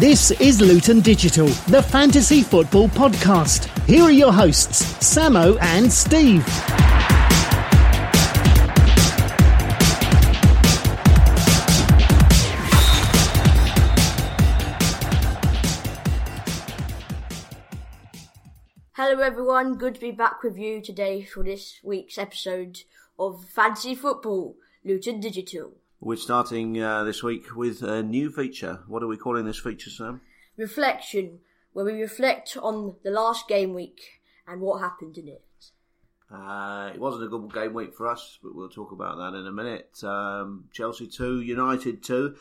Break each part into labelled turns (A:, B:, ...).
A: This is Luton Digital, the fantasy football podcast. Here are your hosts, Samo and Steve.
B: Hello, everyone. Good to be back with you today for this week's episode of Fantasy Football Luton Digital.
C: We're starting uh, this week with a new feature. What are we calling this feature, Sam?
B: Reflection, where we reflect on the last game week and what happened in it.
C: Uh, it wasn't a good game week for us, but we'll talk about that in a minute. Um, Chelsea 2, United 2.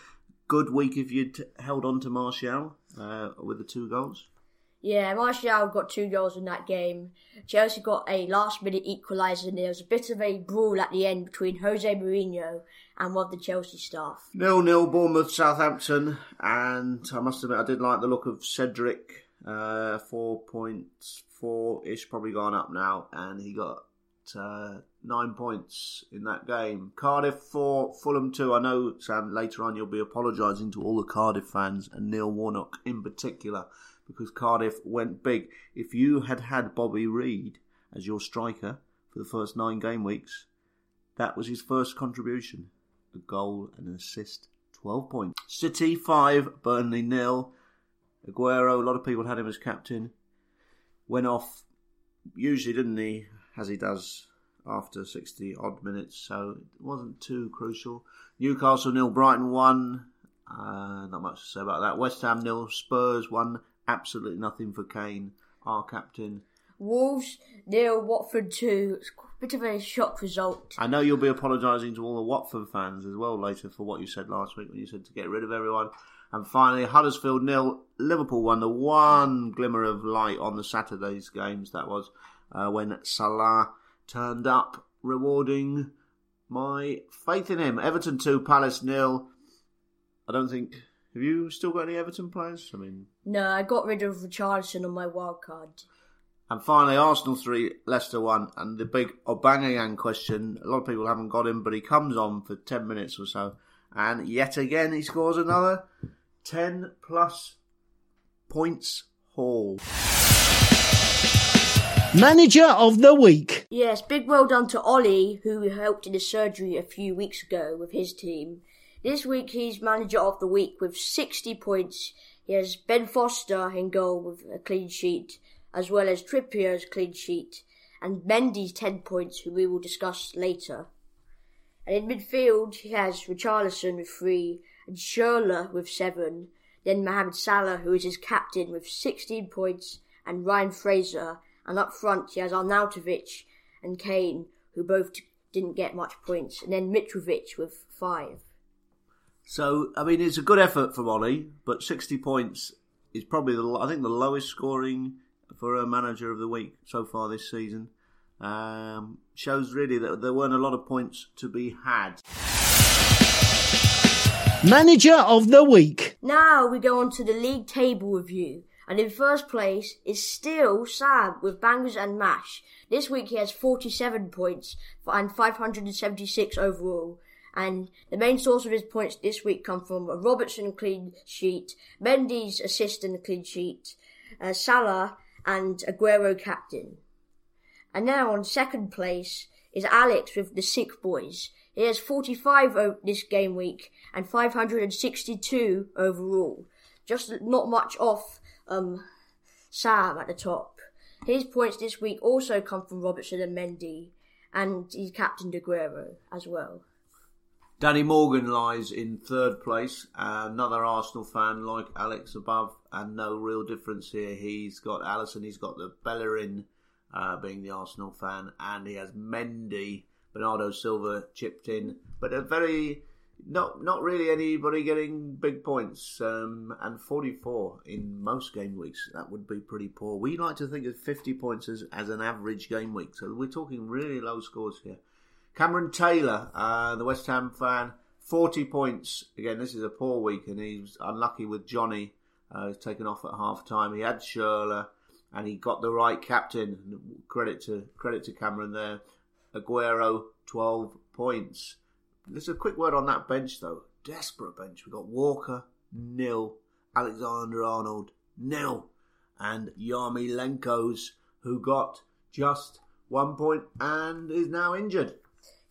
C: Good week if you'd held on to Martial uh, with the two goals.
B: Yeah, Martial got two goals in that game. Chelsea got a last minute equaliser and there was a bit of a brawl at the end between Jose Mourinho and one of the Chelsea staff.
C: Nil nil Bournemouth Southampton and I must admit I did like the look of Cedric. Uh, four points four ish probably gone up now and he got uh, nine points in that game. Cardiff four, Fulham two. I know Sam later on you'll be apologising to all the Cardiff fans and Neil Warnock in particular because Cardiff went big. If you had had Bobby Reid as your striker for the first nine game weeks, that was his first contribution. A goal and an assist, 12 points. City 5, Burnley nil. Aguero, a lot of people had him as captain. Went off, usually, didn't he, as he does after 60 odd minutes, so it wasn't too crucial. Newcastle nil, Brighton 1. Uh, not much to say about that. West Ham nil, Spurs 1 absolutely nothing for Kane, our captain.
B: Wolves nil, Watford two. It's a bit of a shock result.
C: I know you'll be apologising to all the Watford fans as well later for what you said last week when you said to get rid of everyone. And finally, Huddersfield nil, Liverpool won. The one glimmer of light on the Saturday's games that was uh, when Salah turned up, rewarding my faith in him. Everton two, Palace nil. I don't think have you still got any Everton players? I mean,
B: no, I got rid of Richarlison on my wild card.
C: And finally, Arsenal three, Leicester one, and the big Aubameyang question. A lot of people haven't got him, but he comes on for ten minutes or so, and yet again he scores another ten plus points haul.
A: Manager of the week.
B: Yes, big well done to Ollie, who helped in the surgery a few weeks ago with his team. This week he's manager of the week with 60 points. He has Ben Foster in goal with a clean sheet, as well as Trippier's clean sheet, and Mendy's 10 points, who we will discuss later. And in midfield he has Richarlison with 3, and Schürrle with 7, then Mohamed Salah, who is his captain with 16 points, and Ryan Fraser, and up front he has Arnautovic and Kane, who both didn't get much points, and then Mitrovic with 5.
C: So, I mean, it's a good effort from Ollie, but 60 points is probably, the, I think, the lowest scoring for a manager of the week so far this season. Um, shows really that there weren't a lot of points to be had.
A: Manager of the week.
B: Now we go on to the league table review. And in first place is still Sam with bangers and mash. This week he has 47 points and 576 overall and the main source of his points this week come from a Robertson clean sheet, Mendy's assist in the clean sheet, uh, Salah, and Aguero captain. And now on second place is Alex with the Sick Boys. He has 45 this game week and 562 overall. Just not much off um, Sam at the top. His points this week also come from Robertson and Mendy, and he's captain Aguero as well.
C: Danny Morgan lies in third place. another Arsenal fan like Alex above, and no real difference here. He's got Alisson, he's got the Bellerin uh, being the Arsenal fan, and he has Mendy, Bernardo Silva chipped in, but a very not not really anybody getting big points. Um, and 44 in most game weeks that would be pretty poor. We like to think of 50 points as, as an average game week, so we're talking really low scores here. Cameron Taylor, uh, the West Ham fan, 40 points. Again, this is a poor week, and he was unlucky with Johnny. Uh, taken off at half time. He had Schürrle, and he got the right captain. Credit to credit to Cameron there. Aguero, 12 points. There's a quick word on that bench, though. Desperate bench. We've got Walker, nil, Alexander Arnold nil, and Yarmolenko's who got just one point and is now injured.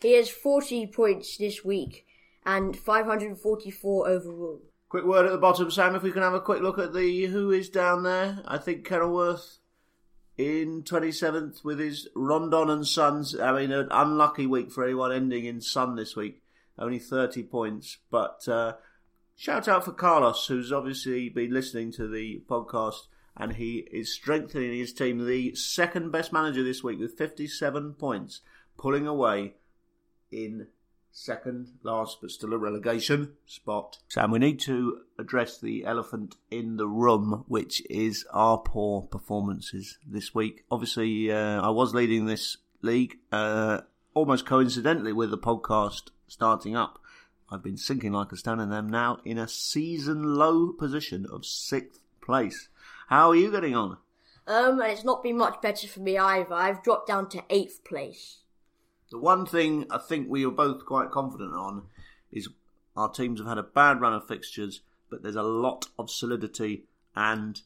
B: He has 40 points this week and 544 overall.
C: Quick word at the bottom, Sam. If we can have a quick look at the who is down there. I think Kenilworth in 27th with his Rondon and Sons. I mean, an unlucky week for anyone ending in Sun this week. Only 30 points. But uh, shout out for Carlos, who's obviously been listening to the podcast and he is strengthening his team. The second best manager this week with 57 points, pulling away in second last, but still a relegation spot. Sam, we need to address the elephant in the room, which is our poor performances this week. Obviously, uh, I was leading this league uh, almost coincidentally with the podcast starting up. I've been sinking like a stone and I'm now in a season low position of sixth place. How are you getting on?
B: Um, it's not been much better for me either. I've dropped down to eighth place.
C: The one thing I think we are both quite confident on is our teams have had a bad run of fixtures, but there's a lot of solidity and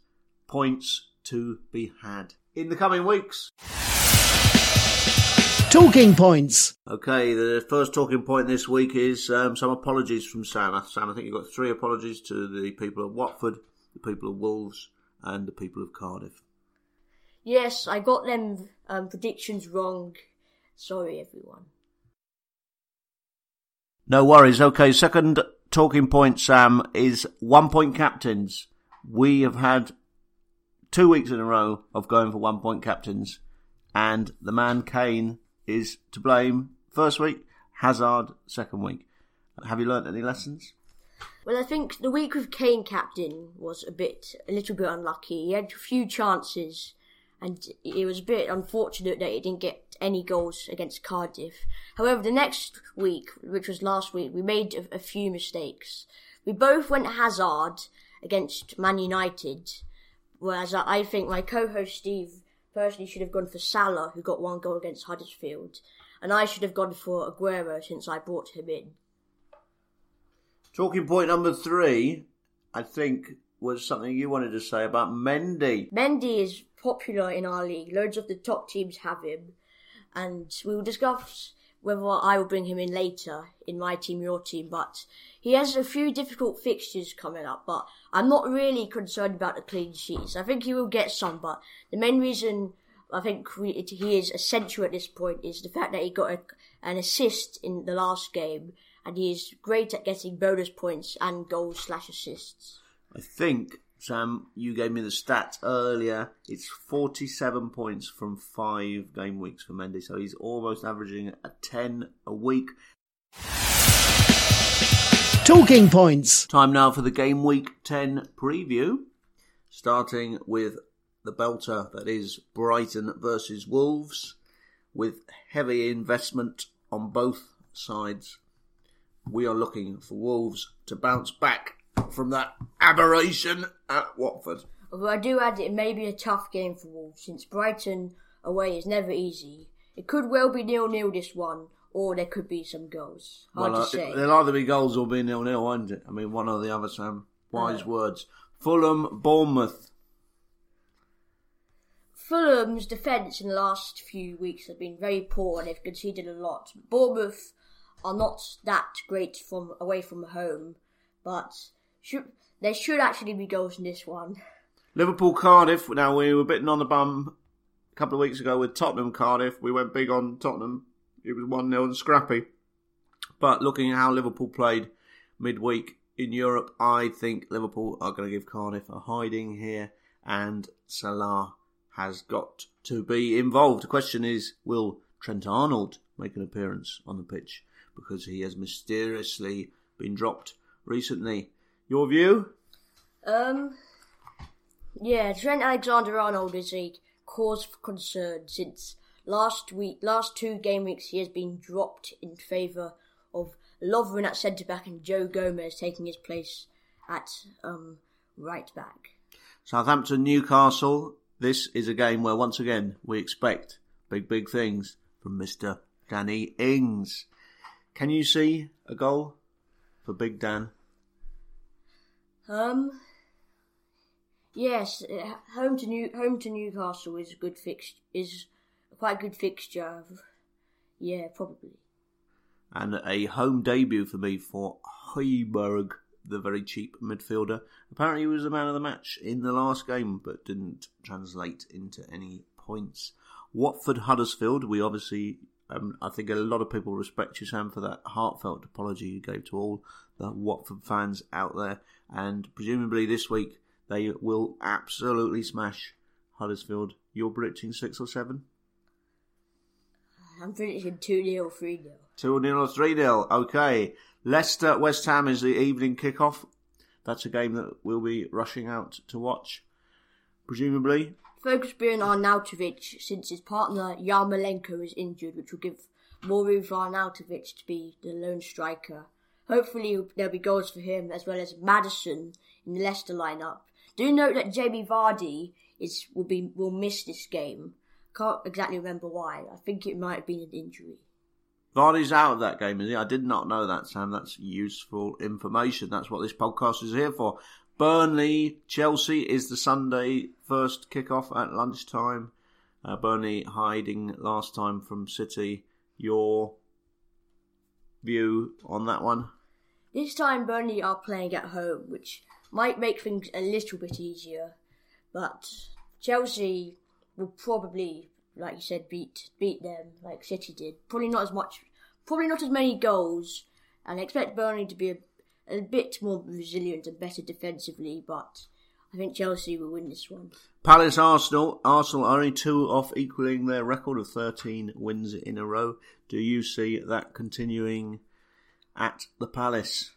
C: points to be had in the coming weeks.
A: Talking points.
C: Okay, the first talking point this week is um, some apologies from Sam. Sam, I think you've got three apologies to the people of Watford, the people of Wolves, and the people of Cardiff.
B: Yes, I got them um, predictions wrong. Sorry, everyone.
C: No worries. Okay, second talking point, Sam, is one point captains. We have had two weeks in a row of going for one point captains, and the man Kane is to blame first week, Hazard second week. Have you learnt any lessons?
B: Well, I think the week with Kane captain was a bit, a little bit unlucky. He had a few chances, and it was a bit unfortunate that he didn't get any goals against Cardiff. However, the next week, which was last week, we made a, a few mistakes. We both went Hazard against Man United, whereas I think my co-host Steve personally should have gone for Salah, who got one goal against Huddersfield, and I should have gone for Aguero since I brought him in.
C: Talking point number three, I think, was something you wanted to say about Mendy.
B: Mendy is popular in our league. Loads of the top teams have him, and we will discuss whether I will bring him in later in my team, your team. But he has a few difficult fixtures coming up. But I'm not really concerned about the clean sheets. I think he will get some, but the main reason I think he is essential at this point is the fact that he got a, an assist in the last game and he is great at getting bonus points and goals slash assists.
C: I think, Sam, you gave me the stats earlier. It's 47 points from five game weeks for Mendy, so he's almost averaging a 10 a week.
A: Talking points.
C: Time now for the game week 10 preview, starting with the belter that is Brighton versus Wolves, with heavy investment on both sides we are looking for Wolves to bounce back from that aberration at Watford.
B: Although I do add it may be a tough game for Wolves since Brighton away is never easy. It could well be nil nil this one, or there could be some goals. Hard
C: well,
B: to
C: uh,
B: say.
C: There'll either be goals or be nil nil, won't it? I mean, one or the other, Sam. Wise uh, words. Fulham, Bournemouth.
B: Fulham's defence in the last few weeks have been very poor and they've conceded a lot. Bournemouth are not that great from away from home, but should, there should actually be goals in this one.
C: Liverpool Cardiff. Now we were bitten on the bum a couple of weeks ago with Tottenham Cardiff. We went big on Tottenham. It was one 0 and scrappy. But looking at how Liverpool played midweek in Europe, I think Liverpool are going to give Cardiff a hiding here, and Salah has got to be involved. The question is, will Trent Arnold make an appearance on the pitch? because he has mysteriously been dropped recently. Your view?
B: Um, yeah, Trent Alexander-Arnold is a cause for concern since last week, last two game weeks, he has been dropped in favour of Lovren at centre back and Joe Gomez taking his place at um, right back.
C: Southampton Newcastle. This is a game where once again we expect big, big things from Mr. Danny Ings. Can you see a goal for Big Dan?
B: Um, Yes, home to New home to Newcastle is a good fix is quite a good fixture. Yeah, probably.
C: And a home debut for me for Højbjerg, the very cheap midfielder. Apparently, he was the man of the match in the last game, but didn't translate into any points. Watford Huddersfield, we obviously, um, I think a lot of people respect you, Sam, for that heartfelt apology you gave to all the Watford fans out there. And presumably this week, they will absolutely smash Huddersfield. You're predicting six or seven?
B: I'm predicting 2 0, 3 0.
C: 2 0 or 3 0. Okay. Leicester West Ham is the evening kickoff. That's a game that we'll be rushing out to watch, presumably.
B: Focus being on Arnautovic since his partner Yarmolenko is injured, which will give more room for Arnautovic to be the lone striker. Hopefully, there'll be goals for him as well as Maddison in the Leicester lineup. Do note that Jamie Vardy is will be will miss this game. Can't exactly remember why. I think it might have been an injury.
C: Vardy's out of that game, is he? I did not know that, Sam. That's useful information. That's what this podcast is here for. Burnley, Chelsea is the Sunday first kickoff at lunchtime. Uh, Burnley hiding last time from City. Your view on that one?
B: This time, Burnley are playing at home, which might make things a little bit easier. But Chelsea will probably, like you said, beat beat them like City did. Probably not as much, probably not as many goals, and expect Burnley to be a, a bit more resilient and better defensively. But I think Chelsea will win this one.
C: Palace Arsenal. Arsenal are only two off equaling their record of 13 wins in a row. Do you see that continuing at the Palace?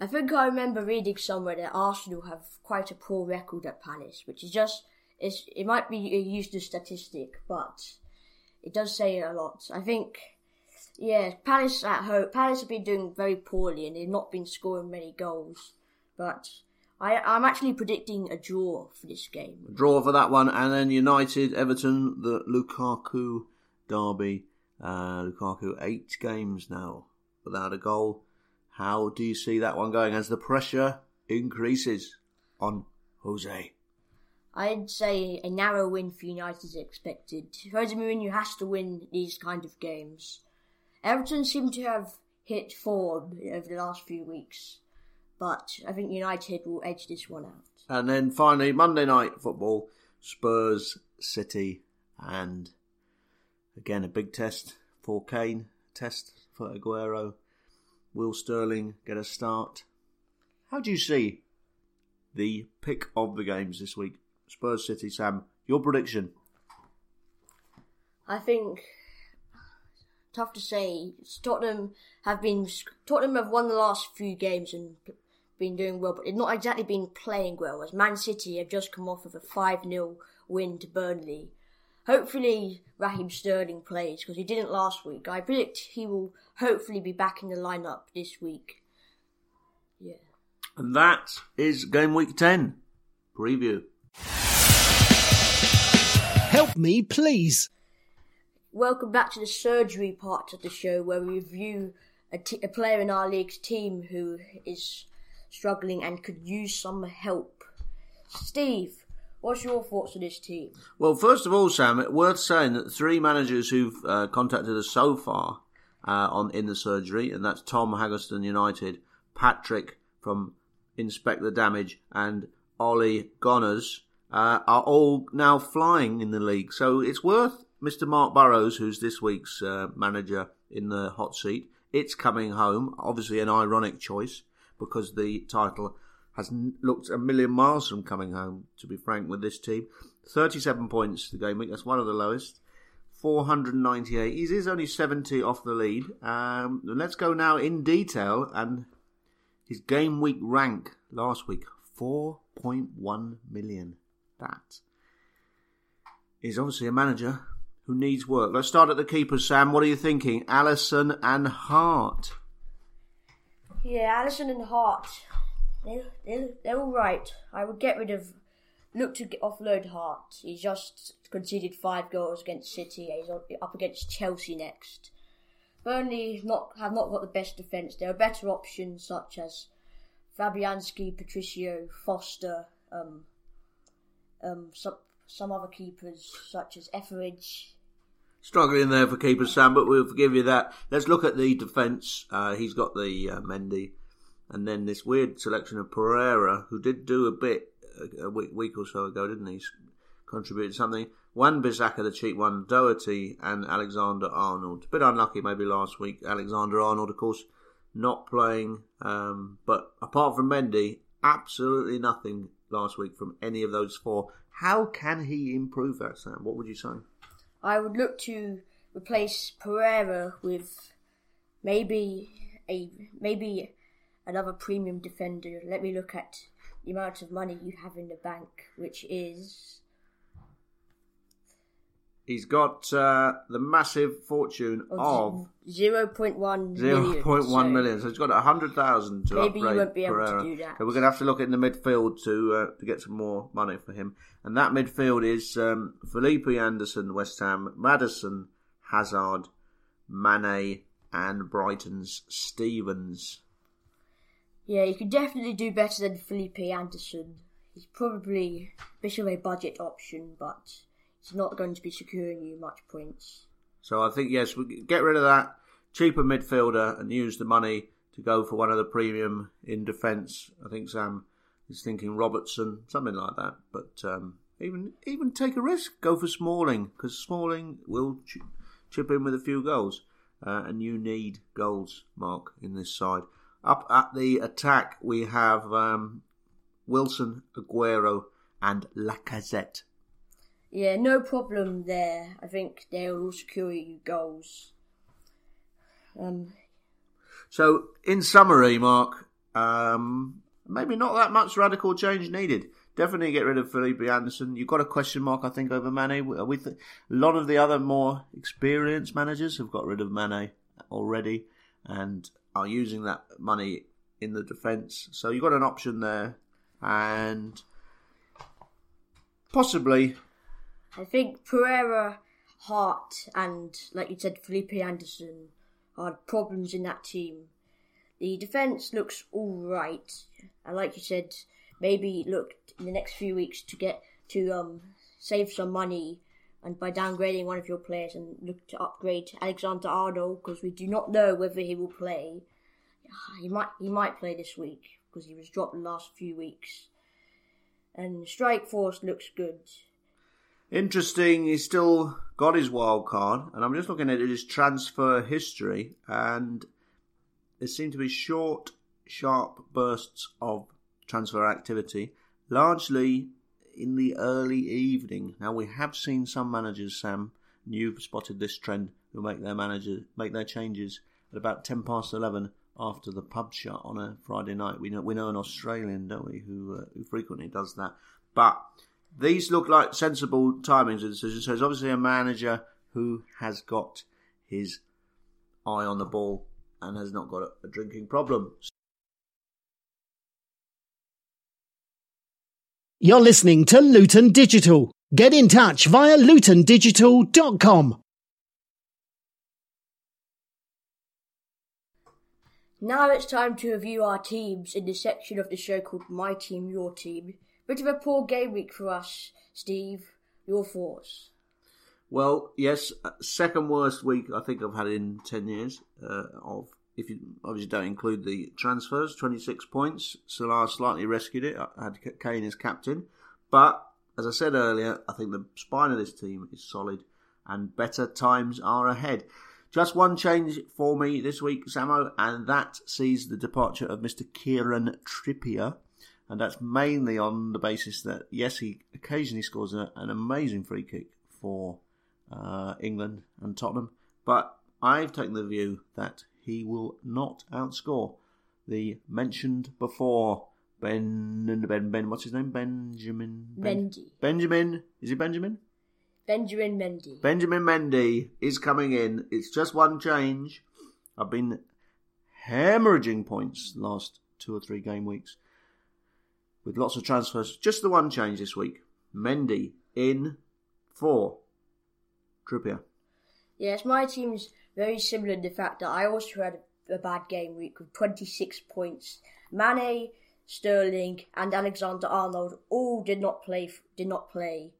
B: I think I remember reading somewhere that Arsenal have quite a poor record at Palace, which is just it's, it might be a useless statistic, but it does say a lot. I think, yeah, Palace at home, Palace have been doing very poorly and they've not been scoring many goals. But I, I'm actually predicting a draw for this game.
C: Draw for that one, and then United, Everton, the Lukaku derby. Uh, Lukaku eight games now without a goal. How do you see that one going as the pressure increases on Jose?
B: I'd say a narrow win for United is expected. Jose Mourinho has to win these kind of games. Everton seem to have hit form over the last few weeks, but I think United will edge this one out.
C: And then finally, Monday night football, Spurs, City, and again a big test for Kane, test for Aguero. Will Sterling get a start? How do you see the pick of the games this week? Spurs City, Sam. Your prediction?
B: I think tough to say. Tottenham have been Tottenham have won the last few games and been doing well, but they've not exactly been playing well. As Man City have just come off of a five 0 win to Burnley. Hopefully, Raheem Sterling plays because he didn't last week. I predict he will hopefully be back in the lineup this week. Yeah.
C: And that is game week 10 preview.
A: Help me, please.
B: Welcome back to the surgery part of the show where we review a, t- a player in our league's team who is struggling and could use some help. Steve, what's your thoughts on this team?
C: Well, first of all, Sam, it's worth saying that three managers who've uh, contacted us so far uh, on in the surgery, and that's Tom Haggerston United, Patrick from Inspect the Damage, and Ollie Gonners, uh, are all now flying in the league. So it's worth Mr. Mark Burrows, who's this week's uh, manager in the hot seat. It's coming home. Obviously, an ironic choice because the title has looked a million miles from coming home. To be frank, with this team, thirty-seven points the game week. That's one of the lowest. 498. He is only 70 off the lead. Um, let's go now in detail and his game week rank last week 4.1 million. That is obviously a manager who needs work. Let's start at the keepers, Sam. What are you thinking? Alisson and Hart.
B: Yeah, Alisson and Hart. They're, they're, they're all right. I would get rid of. Look to get, offload Hart. He's just conceded five goals against City. He's up against Chelsea next. Burnley not have not got the best defence. There are better options such as Fabianski, Patricio, Foster, um, um, some some other keepers such as Etheridge.
C: Struggling there for keeper Sam, but we'll forgive you that. Let's look at the defence. Uh, he's got the uh, Mendy, and then this weird selection of Pereira, who did do a bit a week, week or so ago, didn't he? He's contributed something. Wan-Bissaka, the cheap one, Doherty, and Alexander Arnold. A bit unlucky maybe last week. Alexander Arnold, of course, not playing. Um, but apart from Mendy, absolutely nothing last week from any of those four. How can he improve that, Sam? What would you say?
B: I would look to replace Pereira with maybe a maybe another premium defender. Let me look at the amount of money you have in the bank, which is
C: He's got uh, the massive fortune of
B: zero point one
C: zero point one
B: so
C: million. So he's got a hundred thousand to
B: Maybe you
C: upgrade
B: won't be able to do that.
C: So we're going to have to look in the midfield to uh, to get some more money for him. And that midfield is um, Felipe Anderson, West Ham, Maddison, Hazard, Mane, and Brighton's Stephens.
B: Yeah, you could definitely do better than Felipe Anderson. He's probably a bit of a budget option, but he's not going to be securing you much points.
C: So I think yes, we get rid of that cheaper midfielder and use the money to go for one of the premium in defence. I think Sam is thinking Robertson, something like that. But um, even even take a risk, go for Smalling because Smalling will ch- chip in with a few goals, uh, and you need goals, Mark, in this side. Up at the attack, we have um, Wilson, Aguero, and Lacazette.
B: Yeah, no problem there. I think they'll all secure you goals. Um,
C: So, in summary, Mark, um, maybe not that much radical change needed. Definitely get rid of Felipe Anderson. You've got a question mark, I think, over Mane. We th- a lot of the other more experienced managers have got rid of Mane already and are using that money in the defence. So you've got an option there, and possibly
B: I think Pereira, Hart, and like you said, Felipe Anderson are problems in that team. The defence looks all right, and like you said, maybe look in the next few weeks to get to um save some money, and by downgrading one of your players and look to upgrade Alexander Arnold because we do not know whether he will play. He might he might play this week because he was dropped the last few weeks. And Strike Force looks good.
C: Interesting. He's still got his wild card, and I'm just looking at his transfer history, and there seem to be short, sharp bursts of transfer activity, largely in the early evening. Now we have seen some managers, Sam, and you've spotted this trend, who make their manager make their changes at about ten past eleven after the pub shut on a Friday night. We know we know an Australian, don't we, who uh, who frequently does that, but these look like sensible timings of decisions. So it's obviously a manager who has got his eye on the ball and has not got a, a drinking problem.
A: You're listening to Luton Digital. Get in touch via lutondigital.com.
B: Now it's time to review our teams in the section of the show called My Team, Your Team. Bit of a poor game week for us, Steve. Your thoughts?
C: Well, yes, uh, second worst week I think I've had in ten years. Uh, of if you obviously don't include the transfers, twenty six points. Salah slightly rescued it. I had Kane as captain, but as I said earlier, I think the spine of this team is solid, and better times are ahead. Just one change for me this week, Samo, and that sees the departure of Mr. Kieran Trippier. And that's mainly on the basis that, yes, he occasionally scores a, an amazing free kick for uh, England and Tottenham, but I've taken the view that he will not outscore the mentioned before Ben, Ben, Ben, what's his name? Benjamin? Ben,
B: Mendy.
C: Benjamin? Is it Benjamin?
B: Benjamin Mendy.
C: Benjamin Mendy is coming in. It's just one change. I've been hemorrhaging points the last two or three game weeks with lots of transfers. Just the one change this week. Mendy in for Trippier.
B: yes, my team's very similar in the fact that I also had a bad game week with 26 points. Mane Sterling, and Alexander Arnold all did not play. Did not play,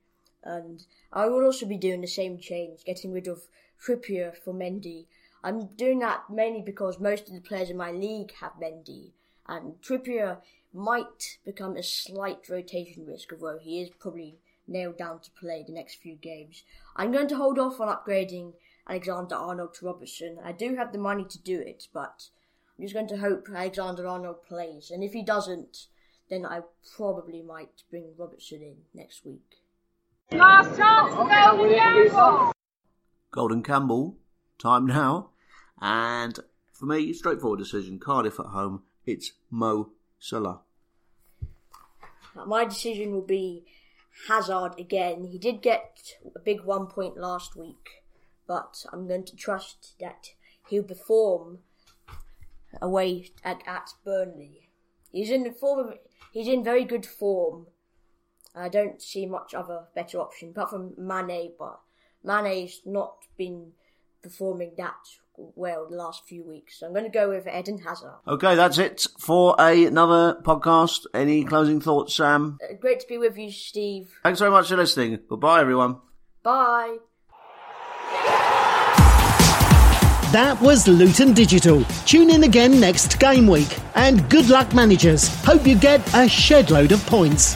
B: and I will also be doing the same change, getting rid of Trippier for Mendy. I'm doing that mainly because most of the players in my league have Mendy, and Trippier might become a slight rotation risk, although he is probably nailed down to play the next few games. I'm going to hold off on upgrading Alexander Arnold to Robertson. I do have the money to do it, but I'm just going to hope Alexander Arnold plays. And if he doesn't, then I probably might bring Robertson in next week. Last chance,
C: Golden Campbell. Golden Campbell, time now. And for me, straightforward decision. Cardiff at home. It's Mo Salah.
B: My decision will be Hazard again. He did get a big one point last week, but I'm going to trust that he'll perform away at, at Burnley. He's in form of, he's in very good form. I don't see much other better option apart from Mane, but Mane's not been performing that well the last few weeks. So I'm going to go with Eden Hazard.
C: Okay, that's it for a, another podcast. Any closing thoughts, Sam?
B: Uh, great to be with you, Steve.
C: Thanks very much for listening. Goodbye, everyone.
B: Bye.
A: That was Luton Digital. Tune in again next game week. And good luck, managers. Hope you get a shed load of points.